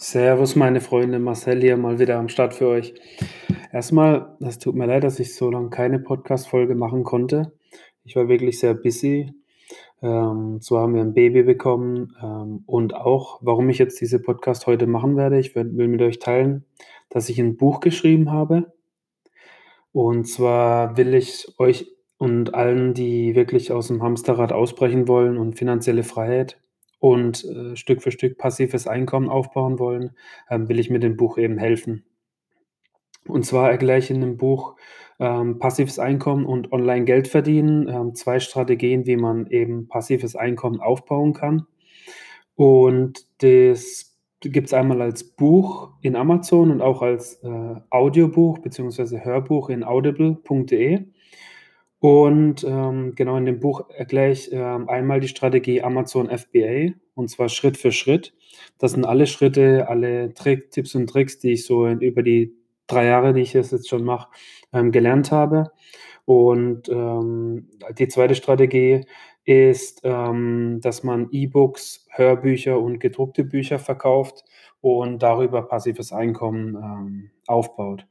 Servus, meine Freunde, Marcel hier mal wieder am Start für euch. Erstmal, es tut mir leid, dass ich so lange keine Podcast-Folge machen konnte. Ich war wirklich sehr busy. Ähm, so haben wir ein Baby bekommen ähm, und auch, warum ich jetzt diese Podcast heute machen werde. Ich will mit euch teilen, dass ich ein Buch geschrieben habe. Und zwar will ich euch und allen, die wirklich aus dem Hamsterrad ausbrechen wollen und finanzielle Freiheit und äh, Stück für Stück passives Einkommen aufbauen wollen, ähm, will ich mit dem Buch eben helfen. Und zwar gleich in dem Buch ähm, Passives Einkommen und Online-Geld verdienen, ähm, zwei Strategien, wie man eben passives Einkommen aufbauen kann. Und das gibt es einmal als Buch in Amazon und auch als äh, Audiobuch bzw. Hörbuch in audible.de. Und ähm, genau in dem Buch erkläre ich ähm, einmal die Strategie Amazon FBA und zwar Schritt für Schritt. Das sind alle Schritte, alle Trick, Tipps und Tricks, die ich so in, über die drei Jahre, die ich das jetzt schon mache, ähm, gelernt habe. Und ähm, die zweite Strategie ist, ähm, dass man E-Books, Hörbücher und gedruckte Bücher verkauft und darüber passives Einkommen ähm, aufbaut.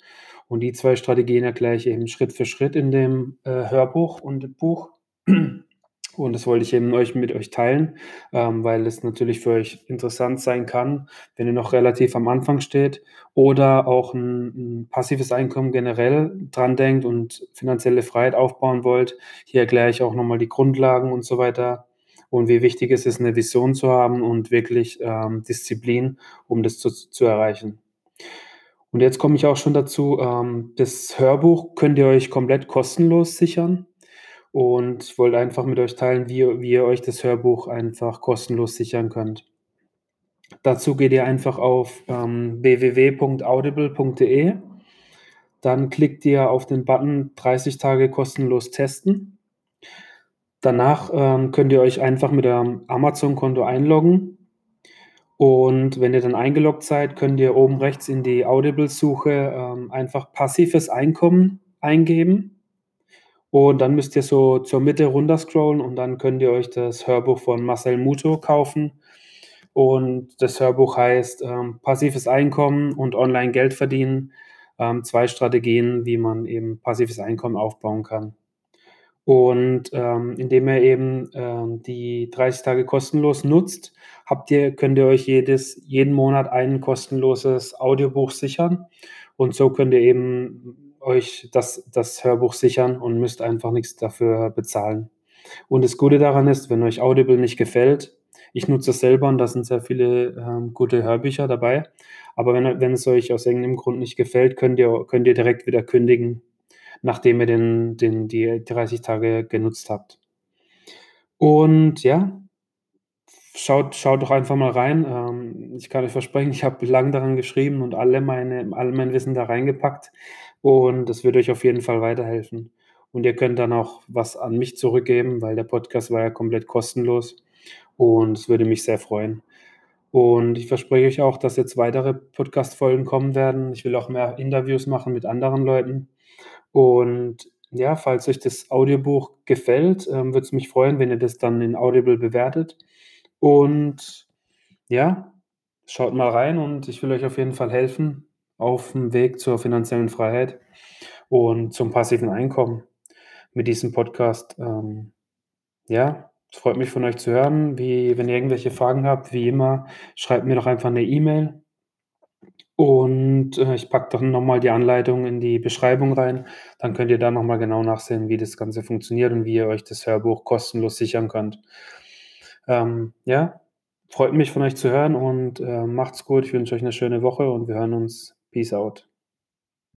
Und die zwei Strategien erkläre ich eben Schritt für Schritt in dem äh, Hörbuch und Buch. Und das wollte ich eben euch mit euch teilen, ähm, weil es natürlich für euch interessant sein kann, wenn ihr noch relativ am Anfang steht oder auch ein, ein passives Einkommen generell dran denkt und finanzielle Freiheit aufbauen wollt. Hier erkläre ich auch nochmal die Grundlagen und so weiter und wie wichtig es ist, eine Vision zu haben und wirklich ähm, Disziplin, um das zu, zu erreichen. Und jetzt komme ich auch schon dazu, ähm, das Hörbuch könnt ihr euch komplett kostenlos sichern. Und wollte einfach mit euch teilen, wie, wie ihr euch das Hörbuch einfach kostenlos sichern könnt. Dazu geht ihr einfach auf ähm, www.audible.de. Dann klickt ihr auf den Button 30 Tage kostenlos testen. Danach ähm, könnt ihr euch einfach mit eurem Amazon-Konto einloggen und wenn ihr dann eingeloggt seid, könnt ihr oben rechts in die Audible-Suche ähm, einfach passives Einkommen eingeben. Und dann müsst ihr so zur Mitte runter scrollen und dann könnt ihr euch das Hörbuch von Marcel Muto kaufen. Und das Hörbuch heißt ähm, Passives Einkommen und Online-Geld verdienen. Ähm, zwei Strategien, wie man eben passives Einkommen aufbauen kann. Und ähm, indem ihr eben ähm, die 30 Tage kostenlos nutzt, habt ihr, könnt ihr euch jedes, jeden Monat ein kostenloses Audiobuch sichern. Und so könnt ihr eben euch das, das Hörbuch sichern und müsst einfach nichts dafür bezahlen. Und das Gute daran ist, wenn euch Audible nicht gefällt, ich nutze es selber und da sind sehr viele ähm, gute Hörbücher dabei. Aber wenn, wenn es euch aus irgendeinem Grund nicht gefällt, könnt ihr, könnt ihr direkt wieder kündigen nachdem ihr den, den, die 30 Tage genutzt habt. Und ja, schaut, schaut doch einfach mal rein. Ähm, ich kann euch versprechen, ich habe lang daran geschrieben und alle meine, all mein Wissen da reingepackt. Und das wird euch auf jeden Fall weiterhelfen. Und ihr könnt dann auch was an mich zurückgeben, weil der Podcast war ja komplett kostenlos. Und es würde mich sehr freuen. Und ich verspreche euch auch, dass jetzt weitere Podcast-Folgen kommen werden. Ich will auch mehr Interviews machen mit anderen Leuten. Und ja, falls euch das Audiobuch gefällt, ähm, würde es mich freuen, wenn ihr das dann in Audible bewertet. Und ja, schaut mal rein und ich will euch auf jeden Fall helfen auf dem Weg zur finanziellen Freiheit und zum passiven Einkommen mit diesem Podcast. Ähm, ja, es freut mich von euch zu hören. Wie, wenn ihr irgendwelche Fragen habt, wie immer, schreibt mir doch einfach eine E-Mail und, äh, ich packe dann nochmal die Anleitung in die Beschreibung rein. Dann könnt ihr da nochmal genau nachsehen, wie das Ganze funktioniert und wie ihr euch das Hörbuch kostenlos sichern könnt. Ähm, ja, freut mich von euch zu hören und, äh, macht's gut. Ich wünsche euch eine schöne Woche und wir hören uns. Peace out.